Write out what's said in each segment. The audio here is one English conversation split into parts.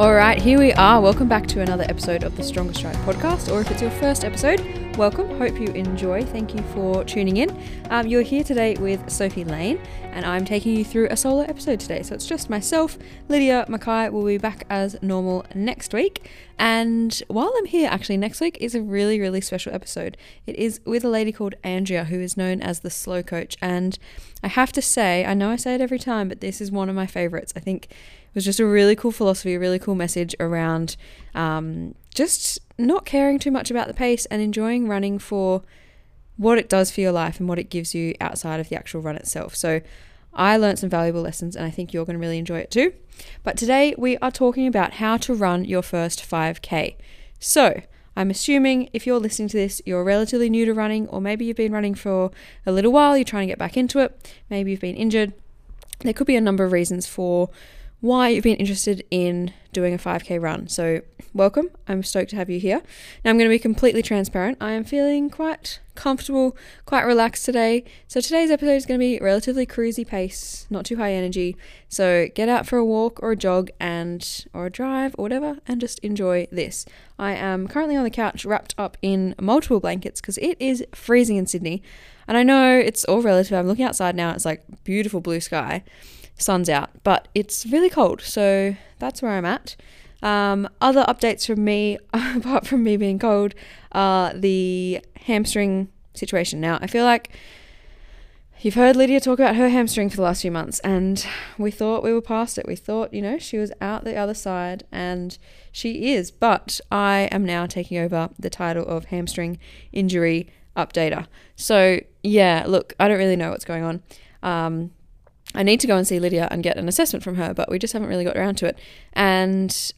All right, here we are. Welcome back to another episode of the Stronger Stride podcast. Or if it's your first episode, welcome. Hope you enjoy. Thank you for tuning in. Um, you're here today with Sophie Lane, and I'm taking you through a solo episode today. So it's just myself, Lydia Mackay will be back as normal next week. And while I'm here, actually, next week is a really, really special episode. It is with a lady called Andrea, who is known as the Slow Coach. And I have to say, I know I say it every time, but this is one of my favorites. I think it was just a really cool philosophy, a really cool message around um, just not caring too much about the pace and enjoying running for what it does for your life and what it gives you outside of the actual run itself. So I learned some valuable lessons and I think you're going to really enjoy it too. But today we are talking about how to run your first 5K. So I'm assuming if you're listening to this, you're relatively new to running, or maybe you've been running for a little while, you're trying to get back into it, maybe you've been injured. There could be a number of reasons for why you've been interested in doing a 5k run. So, welcome. I'm stoked to have you here. Now, I'm going to be completely transparent. I am feeling quite comfortable, quite relaxed today. So, today's episode is going to be relatively cruisy pace, not too high energy. So, get out for a walk or a jog and or a drive or whatever and just enjoy this. I am currently on the couch wrapped up in multiple blankets because it is freezing in Sydney. And I know it's all relative. I'm looking outside now, it's like beautiful blue sky sun's out, but it's really cold. So that's where I'm at. Um, other updates from me, apart from me being cold, are the hamstring situation. Now, I feel like you've heard Lydia talk about her hamstring for the last few months, and we thought we were past it. We thought, you know, she was out the other side, and she is. But I am now taking over the title of hamstring injury updater. So, yeah, look, I don't really know what's going on. Um, I need to go and see Lydia and get an assessment from her, but we just haven't really got around to it. And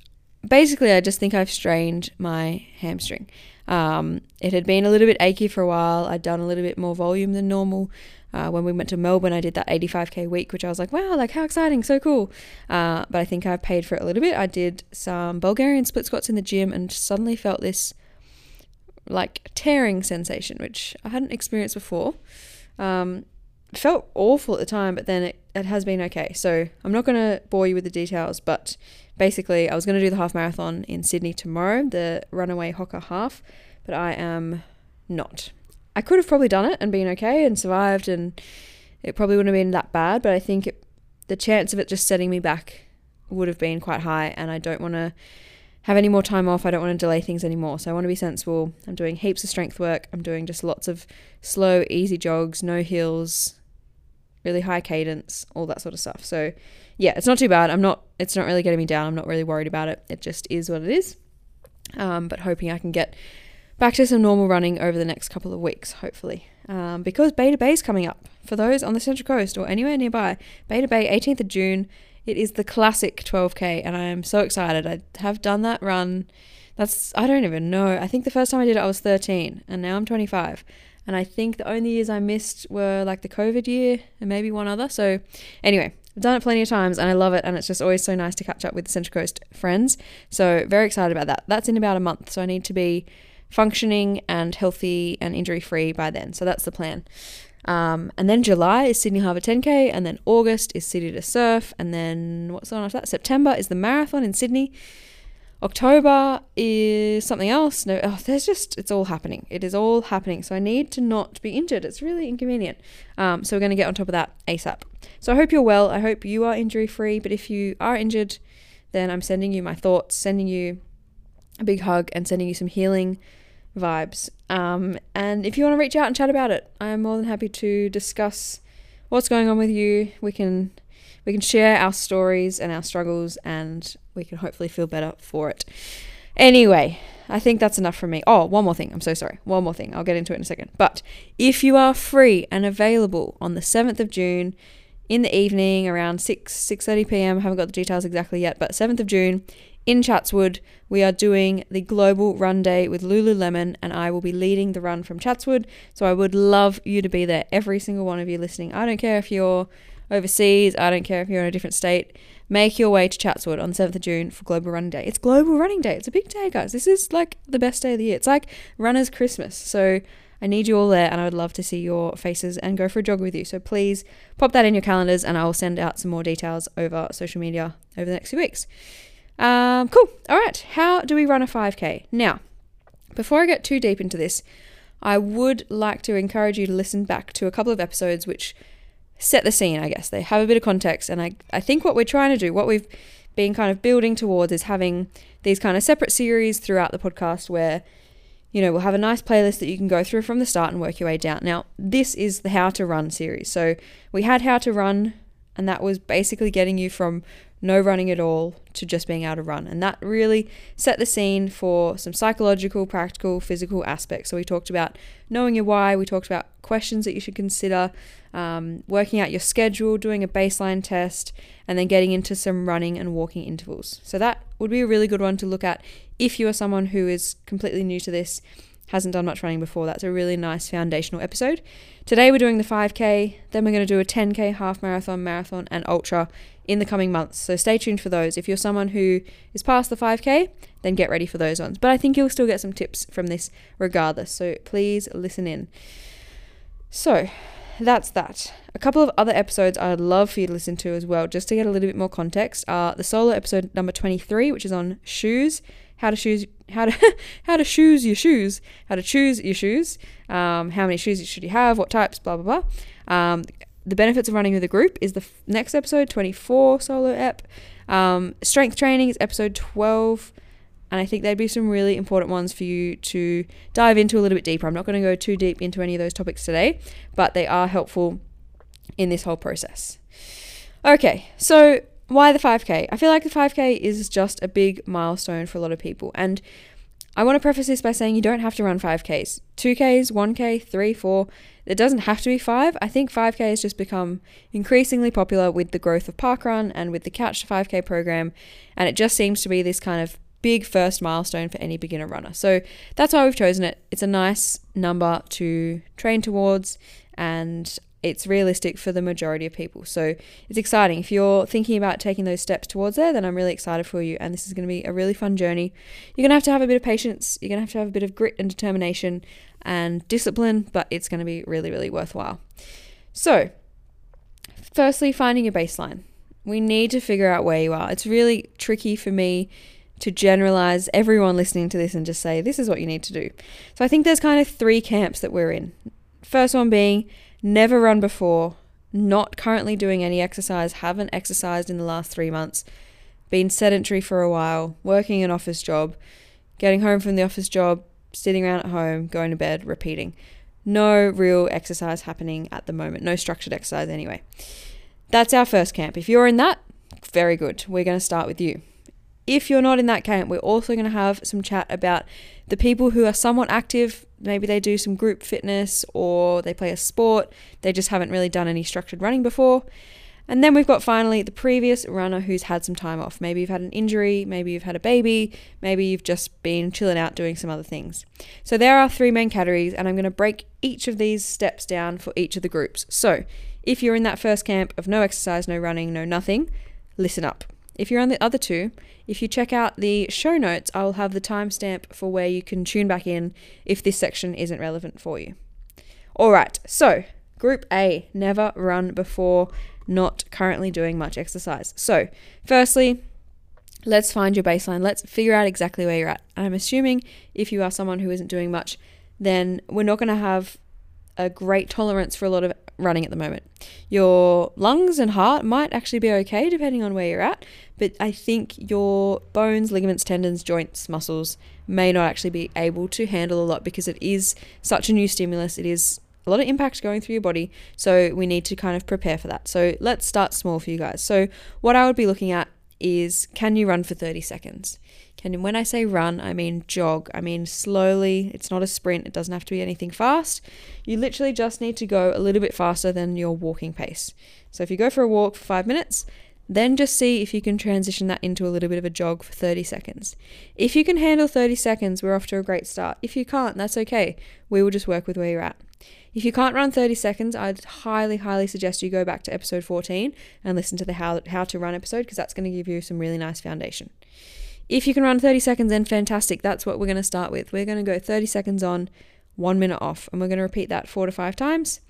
basically, I just think I've strained my hamstring. Um, it had been a little bit achy for a while. I'd done a little bit more volume than normal. Uh, when we went to Melbourne, I did that 85k week, which I was like, wow, like how exciting, so cool. Uh, but I think I've paid for it a little bit. I did some Bulgarian split squats in the gym and suddenly felt this like tearing sensation, which I hadn't experienced before. Um, felt awful at the time, but then it, it has been okay. So I'm not going to bore you with the details, but basically, I was going to do the half marathon in Sydney tomorrow, the Runaway Hocker half, but I am not. I could have probably done it and been okay and survived, and it probably wouldn't have been that bad, but I think it, the chance of it just setting me back would have been quite high, and I don't want to have any more time off. I don't want to delay things anymore. So I want to be sensible. I'm doing heaps of strength work. I'm doing just lots of slow, easy jogs, no hills, really high cadence, all that sort of stuff. So, yeah, it's not too bad. I'm not, it's not really getting me down. I'm not really worried about it. It just is what it is. Um, but hoping I can get back to some normal running over the next couple of weeks, hopefully. Um, because Bay to Bay is coming up for those on the Central Coast or anywhere nearby. Bay to Bay, 18th of June. It is the classic 12K, and I am so excited. I have done that run. That's, I don't even know. I think the first time I did it, I was 13, and now I'm 25. And I think the only years I missed were like the COVID year and maybe one other. So, anyway, I've done it plenty of times and I love it. And it's just always so nice to catch up with the Central Coast friends. So, very excited about that. That's in about a month. So, I need to be functioning and healthy and injury free by then. So, that's the plan. Um, and then July is Sydney Harbour 10K, and then August is City to Surf, and then what's on after that? September is the marathon in Sydney. October is something else. No, oh, there's just it's all happening. It is all happening. So I need to not be injured. It's really inconvenient. Um, so we're going to get on top of that ASAP. So I hope you're well. I hope you are injury free. But if you are injured, then I'm sending you my thoughts, sending you a big hug, and sending you some healing vibes. Um, and if you want to reach out and chat about it, I am more than happy to discuss what's going on with you. We can we can share our stories and our struggles and we can hopefully feel better for it. Anyway, I think that's enough from me. Oh, one more thing. I'm so sorry. One more thing. I'll get into it in a second. But if you are free and available on the 7th of June in the evening around 6 6:30 p.m., I haven't got the details exactly yet, but 7th of June in Chatswood, we are doing the Global Run Day with Lululemon, and I will be leading the run from Chatswood. So I would love you to be there, every single one of you listening. I don't care if you're overseas, I don't care if you're in a different state make your way to Chatswood on the 7th of June for Global Running Day. It's Global Running Day. It's a big day, guys. This is like the best day of the year. It's like runner's Christmas. So I need you all there and I would love to see your faces and go for a jog with you. So please pop that in your calendars and I will send out some more details over social media over the next few weeks. Um, cool. All right. How do we run a 5K? Now, before I get too deep into this, I would like to encourage you to listen back to a couple of episodes which set the scene, I guess. They have a bit of context. And I, I think what we're trying to do, what we've been kind of building towards, is having these kind of separate series throughout the podcast where, you know, we'll have a nice playlist that you can go through from the start and work your way down. Now, this is the How to Run series. So we had How to Run, and that was basically getting you from no running at all to just being able to run. And that really set the scene for some psychological, practical, physical aspects. So we talked about knowing your why, we talked about questions that you should consider, um, working out your schedule, doing a baseline test, and then getting into some running and walking intervals. So that would be a really good one to look at if you are someone who is completely new to this hasn't done much running before, that's a really nice foundational episode. Today we're doing the 5K, then we're going to do a 10K, half marathon, marathon, and ultra in the coming months. So stay tuned for those. If you're someone who is past the 5K, then get ready for those ones. But I think you'll still get some tips from this regardless. So please listen in. So that's that. A couple of other episodes I'd love for you to listen to as well, just to get a little bit more context, are the solo episode number 23, which is on shoes how to choose how to how to choose your shoes, how to choose your shoes, um, how many shoes should you have, what types, blah blah blah. Um, the benefits of running with a group is the f- next episode, 24 solo ep. Um, strength training is episode 12. And I think there'd be some really important ones for you to dive into a little bit deeper. I'm not going to go too deep into any of those topics today, but they are helpful in this whole process. Okay, so why the 5K? I feel like the 5K is just a big milestone for a lot of people. And I want to preface this by saying you don't have to run 5Ks. 2Ks, 1K, 3, 4. It doesn't have to be 5. I think 5K has just become increasingly popular with the growth of Parkrun and with the Couch to 5K program. And it just seems to be this kind of big first milestone for any beginner runner. So that's why we've chosen it. It's a nice number to train towards. And it's realistic for the majority of people. So it's exciting. If you're thinking about taking those steps towards there, then I'm really excited for you. And this is going to be a really fun journey. You're going to have to have a bit of patience, you're going to have to have a bit of grit and determination and discipline, but it's going to be really, really worthwhile. So, firstly, finding your baseline. We need to figure out where you are. It's really tricky for me to generalize everyone listening to this and just say, this is what you need to do. So, I think there's kind of three camps that we're in. First one being never run before, not currently doing any exercise, haven't exercised in the last three months, been sedentary for a while, working an office job, getting home from the office job, sitting around at home, going to bed, repeating. No real exercise happening at the moment, no structured exercise anyway. That's our first camp. If you're in that, very good. We're going to start with you. If you're not in that camp, we're also going to have some chat about the people who are somewhat active, maybe they do some group fitness or they play a sport, they just haven't really done any structured running before. And then we've got finally the previous runner who's had some time off. Maybe you've had an injury, maybe you've had a baby, maybe you've just been chilling out doing some other things. So there are three main categories, and I'm going to break each of these steps down for each of the groups. So if you're in that first camp of no exercise, no running, no nothing, listen up. If you're on the other two, if you check out the show notes, I will have the timestamp for where you can tune back in if this section isn't relevant for you. All right, so group A, never run before, not currently doing much exercise. So, firstly, let's find your baseline. Let's figure out exactly where you're at. I'm assuming if you are someone who isn't doing much, then we're not going to have a great tolerance for a lot of running at the moment. Your lungs and heart might actually be okay depending on where you're at, but I think your bones, ligaments, tendons, joints, muscles may not actually be able to handle a lot because it is such a new stimulus. It is a lot of impact going through your body, so we need to kind of prepare for that. So let's start small for you guys. So, what I would be looking at is can you run for 30 seconds? Can when I say run, I mean jog. I mean slowly. It's not a sprint. It doesn't have to be anything fast. You literally just need to go a little bit faster than your walking pace. So if you go for a walk for 5 minutes, then just see if you can transition that into a little bit of a jog for 30 seconds. If you can handle 30 seconds, we're off to a great start. If you can't, that's okay. We will just work with where you're at. If you can't run 30 seconds, I'd highly, highly suggest you go back to episode 14 and listen to the how, how to run episode because that's going to give you some really nice foundation. If you can run 30 seconds, then fantastic. That's what we're going to start with. We're going to go 30 seconds on, one minute off, and we're going to repeat that four to five times.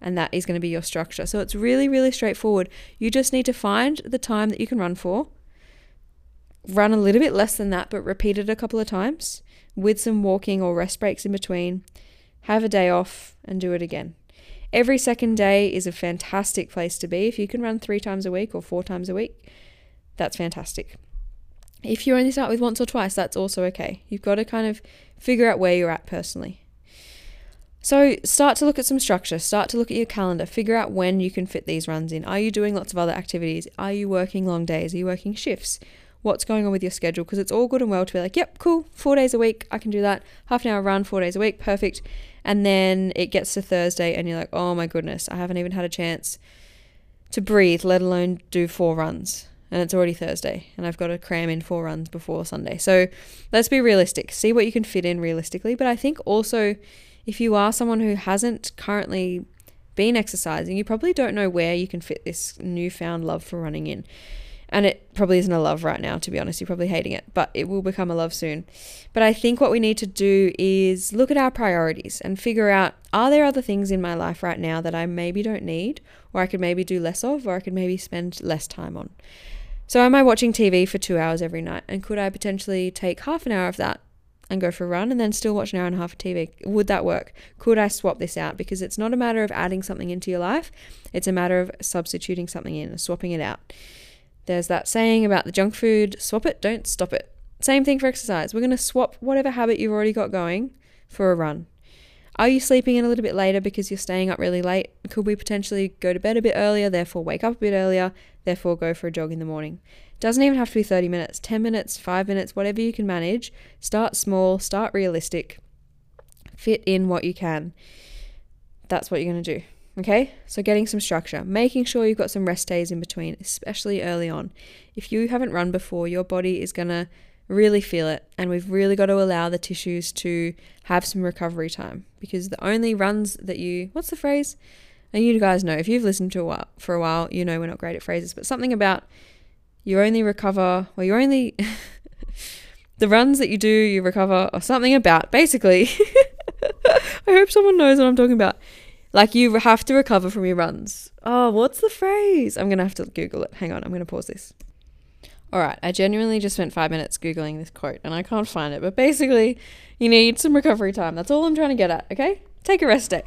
And that is going to be your structure. So it's really, really straightforward. You just need to find the time that you can run for, run a little bit less than that, but repeat it a couple of times with some walking or rest breaks in between. Have a day off and do it again. Every second day is a fantastic place to be. If you can run three times a week or four times a week, that's fantastic. If you only start with once or twice, that's also okay. You've got to kind of figure out where you're at personally. So start to look at some structure, start to look at your calendar, figure out when you can fit these runs in. Are you doing lots of other activities? Are you working long days? Are you working shifts? What's going on with your schedule? Because it's all good and well to be like, yep, cool, four days a week, I can do that. Half an hour run, four days a week, perfect. And then it gets to Thursday and you're like, oh my goodness, I haven't even had a chance to breathe, let alone do four runs. And it's already Thursday and I've got to cram in four runs before Sunday. So let's be realistic. See what you can fit in realistically. But I think also, if you are someone who hasn't currently been exercising, you probably don't know where you can fit this newfound love for running in. And it probably isn't a love right now, to be honest. You're probably hating it, but it will become a love soon. But I think what we need to do is look at our priorities and figure out are there other things in my life right now that I maybe don't need, or I could maybe do less of, or I could maybe spend less time on? So, am I watching TV for two hours every night? And could I potentially take half an hour of that and go for a run and then still watch an hour and a half of TV? Would that work? Could I swap this out? Because it's not a matter of adding something into your life, it's a matter of substituting something in, swapping it out. There's that saying about the junk food swap it, don't stop it. Same thing for exercise. We're going to swap whatever habit you've already got going for a run. Are you sleeping in a little bit later because you're staying up really late? Could we potentially go to bed a bit earlier, therefore wake up a bit earlier, therefore go for a jog in the morning? Doesn't even have to be 30 minutes, 10 minutes, 5 minutes, whatever you can manage. Start small, start realistic, fit in what you can. That's what you're going to do. Okay, so getting some structure, making sure you've got some rest days in between, especially early on. If you haven't run before, your body is going to really feel it, and we've really got to allow the tissues to have some recovery time because the only runs that you what's the phrase? And you guys know if you've listened to a while, for a while, you know we're not great at phrases, but something about you only recover, or you only the runs that you do, you recover, or something about basically. I hope someone knows what I'm talking about like you have to recover from your runs. Oh, what's the phrase? I'm going to have to Google it. Hang on, I'm going to pause this. All right, I genuinely just spent five minutes Googling this quote and I can't find it. But basically, you need some recovery time. That's all I'm trying to get at, okay? Take a rest day.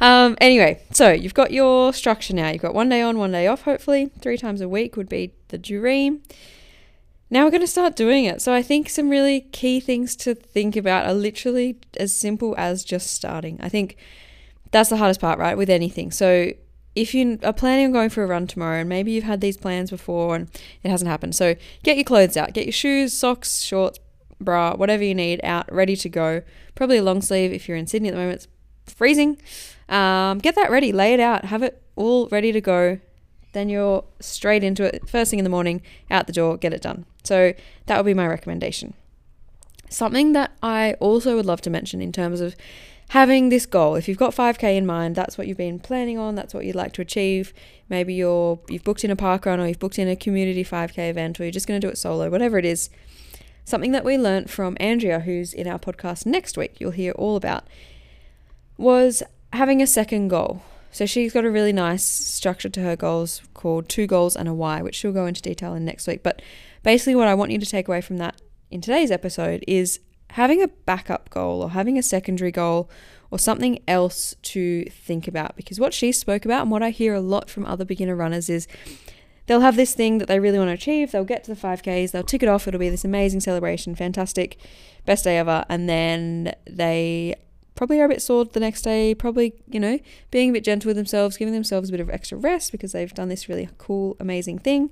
Um, anyway, so you've got your structure now. You've got one day on, one day off, hopefully. Three times a week would be the dream. Now we're going to start doing it. So I think some really key things to think about are literally as simple as just starting. I think that's the hardest part, right? With anything. So if you are planning on going for a run tomorrow and maybe you've had these plans before and it hasn't happened, so get your clothes out, get your shoes, socks, shorts, bra, whatever you need out, ready to go. Probably a long sleeve if you're in Sydney at the moment, it's freezing. Um, get that ready, lay it out, have it all ready to go. Then you're straight into it, first thing in the morning, out the door, get it done. So that would be my recommendation. Something that I also would love to mention in terms of having this goal. If you've got 5k in mind, that's what you've been planning on, that's what you'd like to achieve. Maybe you're you've booked in a park run or you've booked in a community 5k event or you're just going to do it solo, whatever it is. Something that we learnt from Andrea who's in our podcast next week, you'll hear all about was having a second goal. So she's got a really nice structure to her goals called two goals and a why, which she'll go into detail in next week. But basically what I want you to take away from that in today's episode is having a backup goal or having a secondary goal or something else to think about. Because what she spoke about and what I hear a lot from other beginner runners is they'll have this thing that they really want to achieve, they'll get to the 5Ks, they'll tick it off, it'll be this amazing celebration, fantastic, best day ever, and then they probably are a bit sore the next day, probably, you know, being a bit gentle with themselves, giving themselves a bit of extra rest because they've done this really cool, amazing thing.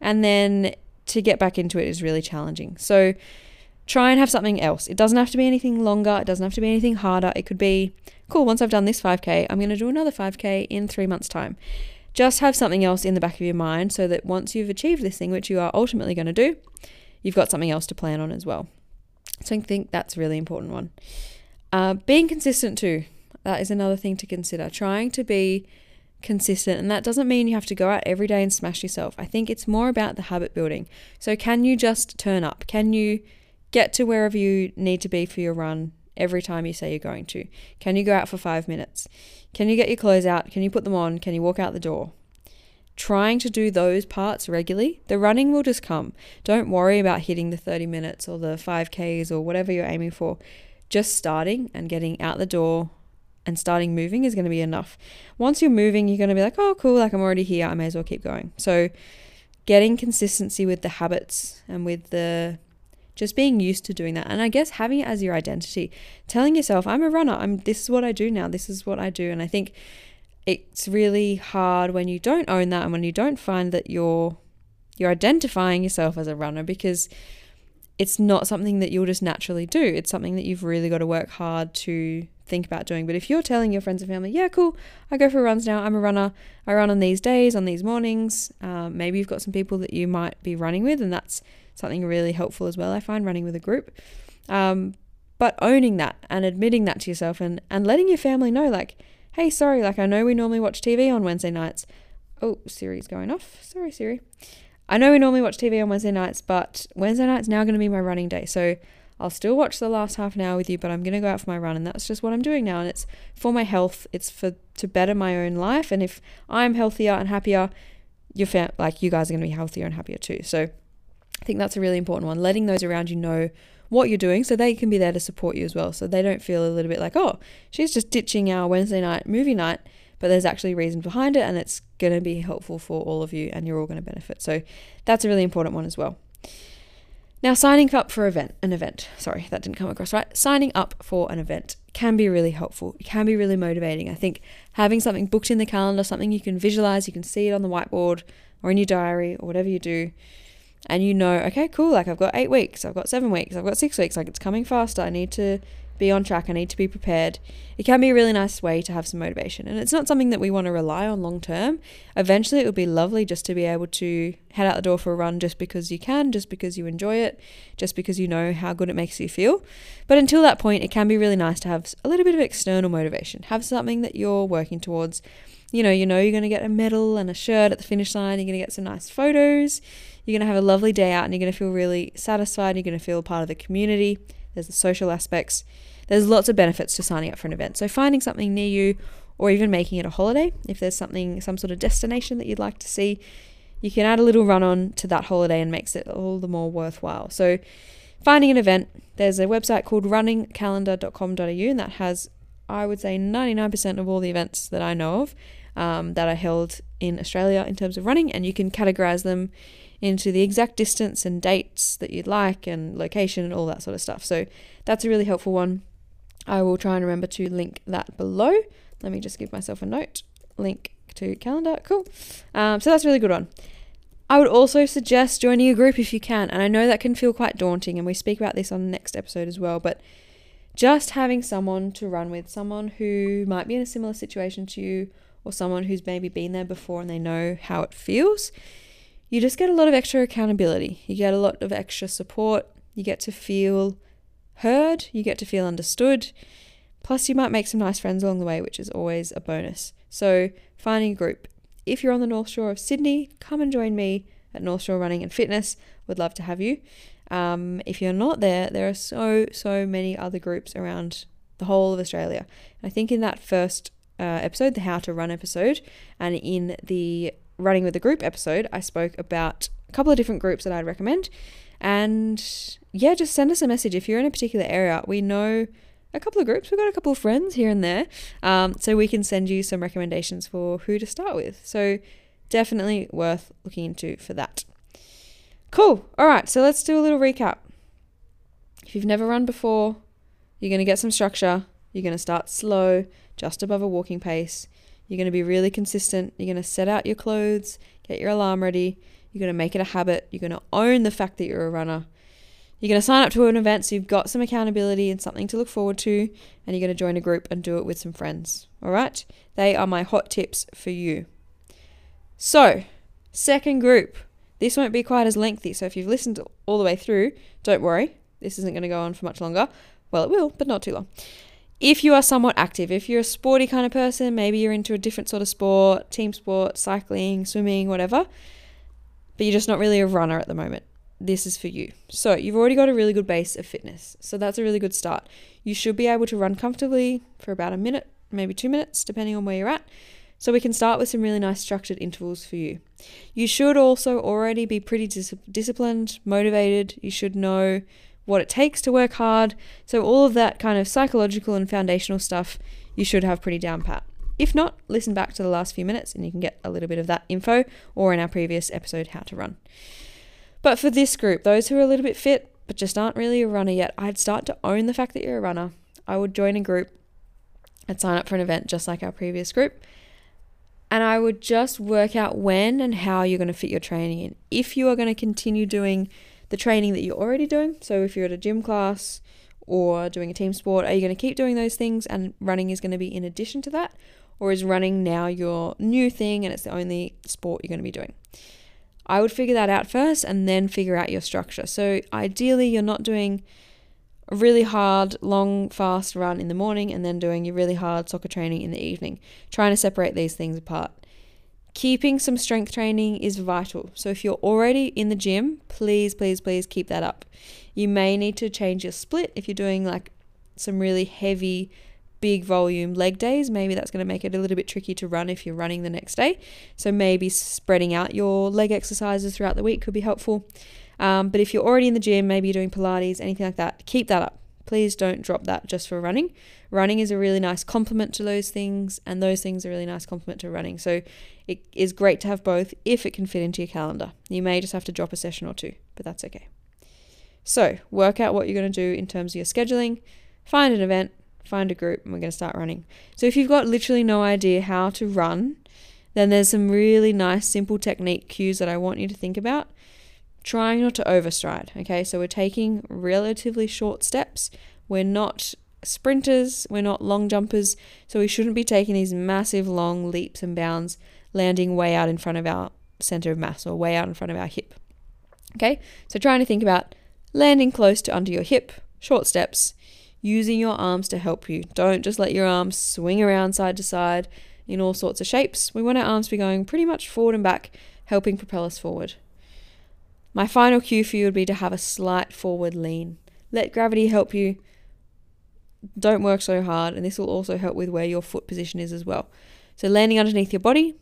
And then to get back into it is really challenging. So, try and have something else. It doesn't have to be anything longer, it doesn't have to be anything harder. It could be, cool, once I've done this 5K, I'm going to do another 5K in three months' time. Just have something else in the back of your mind so that once you've achieved this thing, which you are ultimately going to do, you've got something else to plan on as well. So I think that's a really important one. Uh, being consistent too, that is another thing to consider. Trying to be consistent, and that doesn't mean you have to go out every day and smash yourself. I think it's more about the habit building. So, can you just turn up? Can you get to wherever you need to be for your run every time you say you're going to? Can you go out for five minutes? Can you get your clothes out? Can you put them on? Can you walk out the door? trying to do those parts regularly, the running will just come. Don't worry about hitting the 30 minutes or the 5Ks or whatever you're aiming for. Just starting and getting out the door and starting moving is going to be enough. Once you're moving, you're going to be like, oh, cool, like I'm already here, I may as well keep going. So, getting consistency with the habits and with the just being used to doing that. And i guess having it as your identity telling yourself i'm a runner. I'm this is what i do now. This is what i do. And i think it's really hard when you don't own that and when you don't find that you're you're identifying yourself as a runner because it's not something that you'll just naturally do. It's something that you've really got to work hard to think about doing. But if you're telling your friends and family, yeah, cool, I go for runs now, I'm a runner, I run on these days, on these mornings, um, maybe you've got some people that you might be running with, and that's something really helpful as well. I find running with a group. Um, but owning that and admitting that to yourself and, and letting your family know, like, hey, sorry, like I know we normally watch TV on Wednesday nights. Oh, Siri's going off. Sorry, Siri. I know we normally watch TV on Wednesday nights, but Wednesday night's now going to be my running day. So I'll still watch the last half an hour with you, but I'm going to go out for my run. And that's just what I'm doing now. And it's for my health, it's for to better my own life. And if I'm healthier and happier, your fam- like you guys are going to be healthier and happier too. So think that's a really important one. Letting those around you know what you're doing so they can be there to support you as well. So they don't feel a little bit like, oh, she's just ditching our Wednesday night movie night, but there's actually a reason behind it and it's going to be helpful for all of you and you're all going to benefit. So that's a really important one as well. Now, signing up for event, an event, sorry, that didn't come across right. Signing up for an event can be really helpful. It can be really motivating. I think having something booked in the calendar, something you can visualize, you can see it on the whiteboard or in your diary or whatever you do, and you know, okay, cool, like I've got eight weeks, I've got seven weeks, I've got six weeks, like it's coming faster. I need to be on track, I need to be prepared. It can be a really nice way to have some motivation. And it's not something that we want to rely on long term. Eventually, it would be lovely just to be able to head out the door for a run just because you can, just because you enjoy it, just because you know how good it makes you feel. But until that point, it can be really nice to have a little bit of external motivation, have something that you're working towards. You know, you know you're going to get a medal and a shirt at the finish line, you're going to get some nice photos you're going to have a lovely day out and you're going to feel really satisfied. You're going to feel part of the community. There's the social aspects. There's lots of benefits to signing up for an event. So, finding something near you or even making it a holiday, if there's something, some sort of destination that you'd like to see, you can add a little run on to that holiday and makes it all the more worthwhile. So, finding an event, there's a website called runningcalendar.com.au and that has, I would say, 99% of all the events that I know of um, that are held in Australia in terms of running, and you can categorize them into the exact distance and dates that you'd like and location and all that sort of stuff. So that's a really helpful one. I will try and remember to link that below. Let me just give myself a note. Link to calendar. Cool. Um, so that's a really good one. I would also suggest joining a group if you can. And I know that can feel quite daunting, and we speak about this on the next episode as well. But just having someone to run with, someone who might be in a similar situation to you, or someone who's maybe been there before and they know how it feels, you just get a lot of extra accountability. You get a lot of extra support. You get to feel heard. You get to feel understood. Plus, you might make some nice friends along the way, which is always a bonus. So, finding a group. If you're on the North Shore of Sydney, come and join me at North Shore Running and Fitness. Would love to have you. Um, if you're not there, there are so, so many other groups around the whole of Australia. I think in that first uh, episode, the How to Run episode, and in the running with a group episode, I spoke about a couple of different groups that I'd recommend. And yeah, just send us a message if you're in a particular area. We know a couple of groups, we've got a couple of friends here and there. Um, so we can send you some recommendations for who to start with. So definitely worth looking into for that. Cool. All right, so let's do a little recap. If you've never run before, you're going to get some structure. You're going to start slow, just above a walking pace. You're going to be really consistent. You're going to set out your clothes, get your alarm ready. You're going to make it a habit. You're going to own the fact that you're a runner. You're going to sign up to an event so you've got some accountability and something to look forward to, and you're going to join a group and do it with some friends. All right? They are my hot tips for you. So, second group. This won't be quite as lengthy, so if you've listened all the way through, don't worry. This isn't going to go on for much longer. Well, it will, but not too long if you are somewhat active, if you're a sporty kind of person, maybe you're into a different sort of sport, team sport, cycling, swimming, whatever, but you're just not really a runner at the moment, this is for you. So, you've already got a really good base of fitness. So, that's a really good start. You should be able to run comfortably for about a minute, maybe two minutes, depending on where you're at. So we can start with some really nice structured intervals for you. You should also already be pretty dis- disciplined, motivated. You should know what it takes to work hard. So all of that kind of psychological and foundational stuff you should have pretty down pat. If not, listen back to the last few minutes and you can get a little bit of that info or in our previous episode, How to Run. But for this group, those who are a little bit fit but just aren't really a runner yet, I'd start to own the fact that you're a runner. I would join a group I'd sign up for an event just like our previous group. And I would just work out when and how you're going to fit your training in. If you are going to continue doing the training that you're already doing, so if you're at a gym class or doing a team sport, are you going to keep doing those things and running is going to be in addition to that? Or is running now your new thing and it's the only sport you're going to be doing? I would figure that out first and then figure out your structure. So ideally, you're not doing a really hard, long, fast run in the morning and then doing your really hard soccer training in the evening, trying to separate these things apart. Keeping some strength training is vital. So if you're already in the gym, please, please, please keep that up. You may need to change your split if you're doing like some really heavy big volume leg days, maybe that's going to make it a little bit tricky to run if you're running the next day. So maybe spreading out your leg exercises throughout the week could be helpful. Um, but if you're already in the gym, maybe you're doing Pilates, anything like that, keep that up. Please don't drop that just for running. Running is a really nice complement to those things, and those things are really nice complement to running. So it is great to have both if it can fit into your calendar. You may just have to drop a session or two, but that's okay. So work out what you're going to do in terms of your scheduling, find an event, find a group, and we're going to start running. So if you've got literally no idea how to run, then there's some really nice, simple technique cues that I want you to think about. Trying not to overstride, okay? So we're taking relatively short steps. We're not sprinters, we're not long jumpers, so we shouldn't be taking these massive long leaps and bounds, landing way out in front of our center of mass or way out in front of our hip. Okay? So trying to think about landing close to under your hip, short steps, using your arms to help you. Don't just let your arms swing around side to side in all sorts of shapes. We want our arms to be going pretty much forward and back, helping propel us forward. My final cue for you would be to have a slight forward lean. Let gravity help you. Don't work so hard, and this will also help with where your foot position is as well. So, landing underneath your body,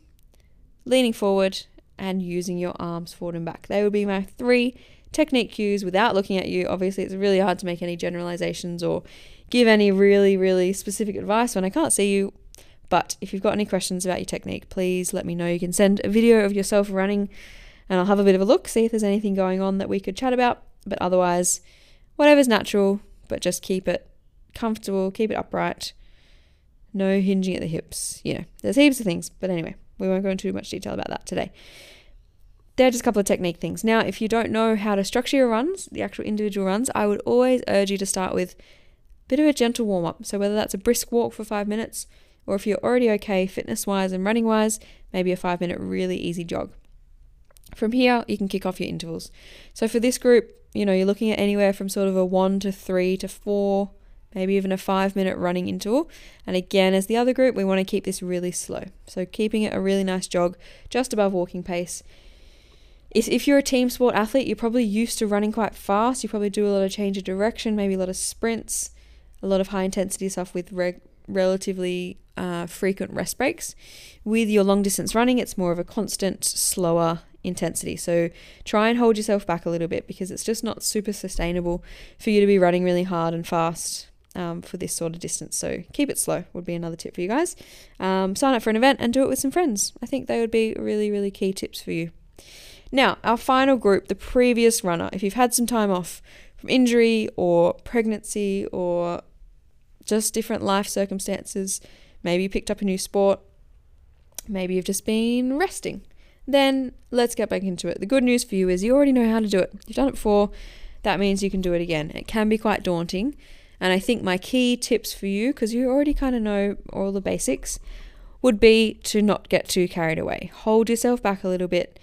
leaning forward, and using your arms forward and back. They would be my three technique cues without looking at you. Obviously, it's really hard to make any generalizations or give any really, really specific advice when I can't see you. But if you've got any questions about your technique, please let me know. You can send a video of yourself running and I'll have a bit of a look, see if there's anything going on that we could chat about. But otherwise, whatever's natural, but just keep it comfortable, keep it upright, no hinging at the hips. You know, there's heaps of things. But anyway, we won't go into too much detail about that today. They're just a couple of technique things. Now, if you don't know how to structure your runs, the actual individual runs, I would always urge you to start with a bit of a gentle warm up. So, whether that's a brisk walk for five minutes, or if you're already okay fitness wise and running wise, maybe a five minute really easy jog. From here, you can kick off your intervals. So, for this group, you know, you're looking at anywhere from sort of a one to three to four, maybe even a five minute running interval. And again, as the other group, we want to keep this really slow. So, keeping it a really nice jog just above walking pace if you're a team sport athlete, you're probably used to running quite fast. You probably do a lot of change of direction, maybe a lot of sprints, a lot of high intensity stuff with reg- relatively uh, frequent rest breaks. With your long distance running, it's more of a constant, slower intensity. So try and hold yourself back a little bit because it's just not super sustainable for you to be running really hard and fast um, for this sort of distance. So keep it slow would be another tip for you guys. Um, sign up for an event and do it with some friends. I think they would be really, really key tips for you. Now, our final group, the previous runner, if you've had some time off from injury or pregnancy or just different life circumstances, maybe you picked up a new sport, maybe you've just been resting, then let's get back into it. The good news for you is you already know how to do it. You've done it before, that means you can do it again. It can be quite daunting. And I think my key tips for you, because you already kind of know all the basics, would be to not get too carried away. Hold yourself back a little bit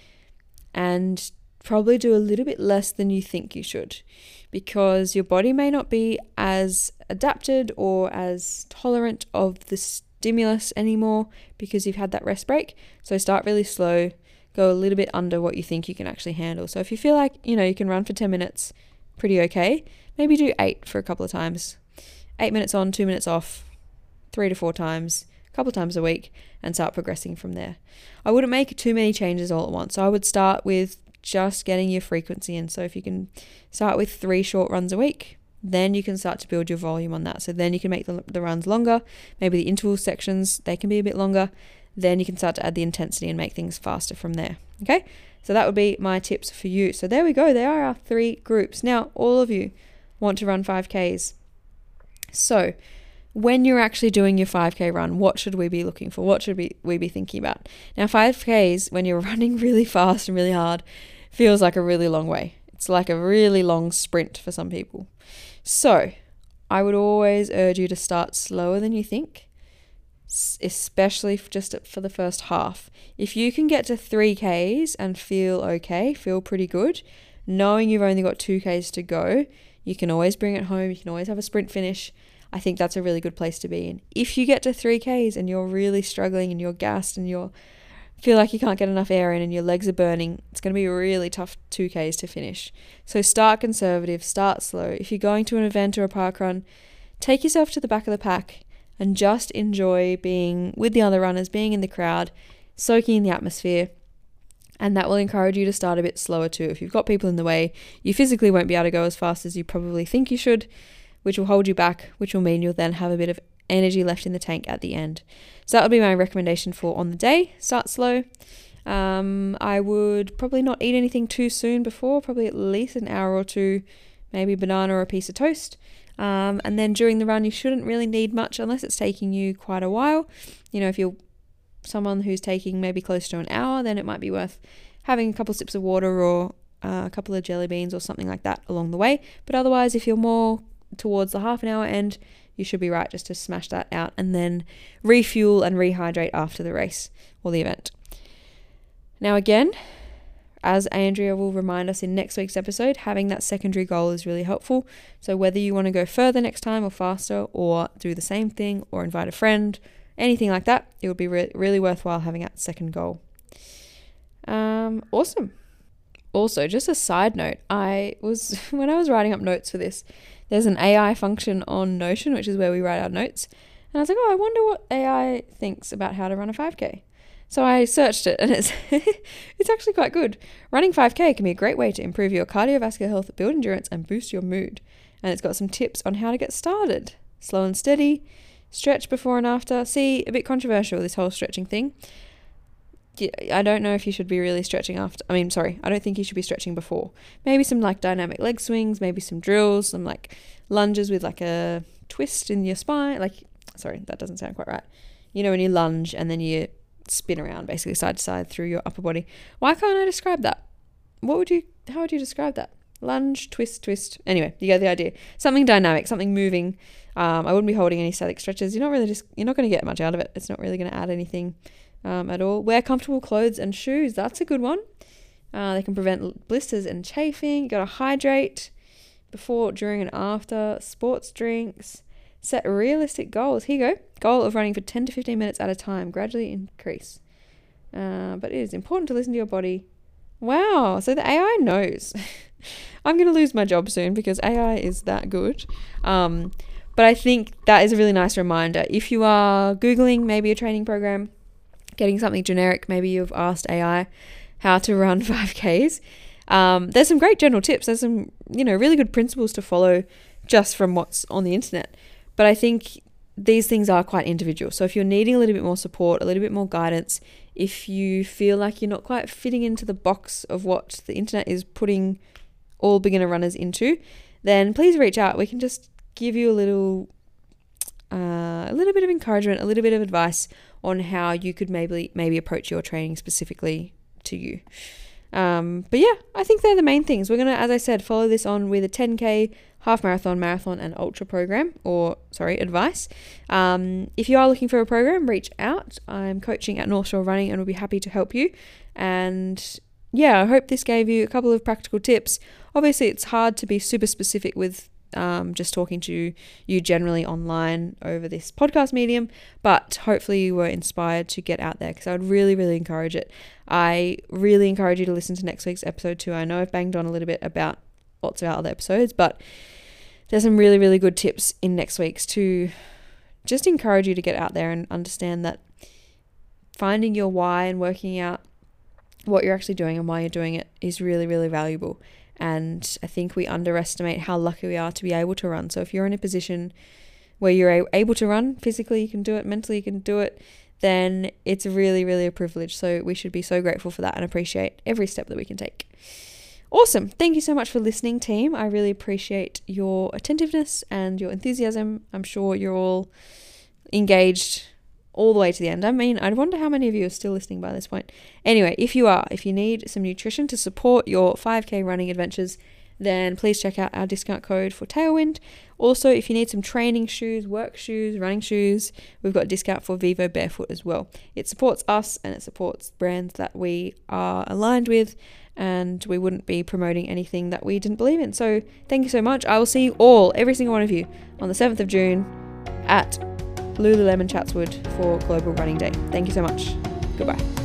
and probably do a little bit less than you think you should because your body may not be as adapted or as tolerant of the stimulus anymore because you've had that rest break. So start really slow, go a little bit under what you think you can actually handle. So if you feel like, you know, you can run for 10 minutes pretty okay, maybe do 8 for a couple of times. 8 minutes on, 2 minutes off, 3 to 4 times. a couple of times a week and start progressing from there. I wouldn't make too many changes all at once. So I would start with just getting your frequency in. So if you can start with three short runs a week, then you can start to build your volume on that. So then you can make the, the runs longer. Maybe the interval sections, they can be a bit longer. Then you can start to add the intensity and make things faster from there. Okay, so that would be my tips for you. So there we go. There are our three groups. Now, all of you want to run 5Ks. So, when you're actually doing your 5K run, what should we be looking for? What should we, we be thinking about? Now, 5Ks, when you're running really fast and really hard, feels like a really long way. It's like a really long sprint for some people. So, I would always urge you to start slower than you think, especially just for the first half. If you can get to 3Ks and feel okay, feel pretty good, knowing you've only got 2Ks to go, you can always bring it home, you can always have a sprint finish. I think that's a really good place to be in. If you get to 3Ks and you're really struggling and you're gassed and you're feel like you can't get enough air in and your legs are burning, it's going to be really tough 2Ks to finish. So start conservative, start slow. If you're going to an event or a park run, take yourself to the back of the pack and just enjoy being with the other runners, being in the crowd, soaking in the atmosphere. And that will encourage you to start a bit slower too. If you've got people in the way, you physically won't be able to go as fast as you probably think you should, which will hold you back, which will mean you'll then have a bit of energy left in the tank at the end. So that would be my recommendation for on the day. Start slow. Um, I would probably not eat anything too soon before, probably at least an hour or two, maybe banana or a piece of toast. Um, and then during the run, you shouldn't really need much unless it's taking you quite a while. You know, if you're someone who's taking maybe close to an hour, then it might be worth having a couple sips of water or uh, a couple of jelly beans or something like that along the way. But otherwise, if you're more towards the half an hour end, you should be right just to smash that out and then refuel and rehydrate after the race or the event. Now, again, as Andrea will remind us in next week's episode, having that secondary goal is really helpful. So, whether you want to go further next time or faster, or do the same thing, or invite a friend, anything like that, it would be re- really worthwhile having that second goal. Um, awesome. Also, just a side note, I was, when I was writing up notes for this, there's an AI function on Notion, which is where we write our notes. And I was like, oh, I wonder what AI thinks about how to run a 5K. So I searched it and it's it's actually quite good. Running 5K can be a great way to improve your cardiovascular health, build endurance, and boost your mood. And it's got some tips on how to get started. Slow and steady, stretch before and after. See, a bit controversial this whole stretching thing. I don't know if you should be really stretching after. I mean, sorry, I don't think you should be stretching before. Maybe some like dynamic leg swings, maybe some drills, some like lunges with like a twist in your spine. Like, sorry, that doesn't sound quite right. You know, when you lunge and then you spin around basically side to side through your upper body. Why can't I describe that? What would you, how would you describe that? Lunge, twist, twist. Anyway, you get the idea. Something dynamic, something moving. Um, I wouldn't be holding any static stretches. You're not really just, you're not going to get much out of it. It's not really going to add anything um, at all. Wear comfortable clothes and shoes. That's a good one. Uh, they can prevent blisters and chafing. You got to hydrate before, during, and after. Sports drinks. Set realistic goals. Here you go. Goal of running for 10 to 15 minutes at a time. Gradually increase. Uh, but it is important to listen to your body. Wow. So the AI knows. I'm going to lose my job soon because AI is that good. Um, but I think that is a really nice reminder. If you are Googling maybe a training program, getting something generic, maybe you've asked AI how to run 5Ks. Um, there's some great general tips. There's some, you know, really good principles to follow just from what's on the internet. But I think these things are quite individual. So if you're needing a little bit more support, a little bit more guidance, if you feel like you're not quite fitting into the box of what the internet is putting all beginner runners into, then please reach out. We can just give you a little uh, a little bit of encouragement, a little bit of advice on how you could maybe maybe approach your training specifically to you. Um, but yeah, I think they're the main things. We're gonna, as I said, follow this on with a 10k, half marathon, marathon, and ultra program, or sorry, advice. Um, if you are looking for a program, reach out. I'm coaching at North Shore Running, and we'll be happy to help you. And yeah, I hope this gave you a couple of practical tips. Obviously, it's hard to be super specific with um, just talking to you generally online over this podcast medium, but hopefully you were inspired to get out there because I would really, really encourage it. I really encourage you to listen to next week's episode too. I know I've banged on a little bit about lots of our other episodes, but there's some really, really good tips in next week's to just encourage you to get out there and understand that finding your why and working out what you're actually doing and why you're doing it is really, really valuable. And I think we underestimate how lucky we are to be able to run. So if you're in a position where you're able to run physically, you can do it, mentally, you can do it, then it's really, really a privilege. So we should be so grateful for that and appreciate every step that we can take. Awesome. Thank you so much for listening, team. I really appreciate your attentiveness and your enthusiasm. I'm sure you're all engaged all the way to the end. I mean, I wonder how many of you are still listening by this point. Anyway, if you are, if you need some nutrition to support your 5k running adventures, then please check out our discount code for Tailwind. Also, if you need some training shoes, work shoes, running shoes, we've got a discount for Vivobarefoot as well. It supports us and it supports brands that we are aligned with, and we wouldn't be promoting anything that we didn't believe in. So, thank you so much. I will see you all, every single one of you, on the 7th of June at Lululemon Chatswood for Global Running Day. Thank you so much. Goodbye.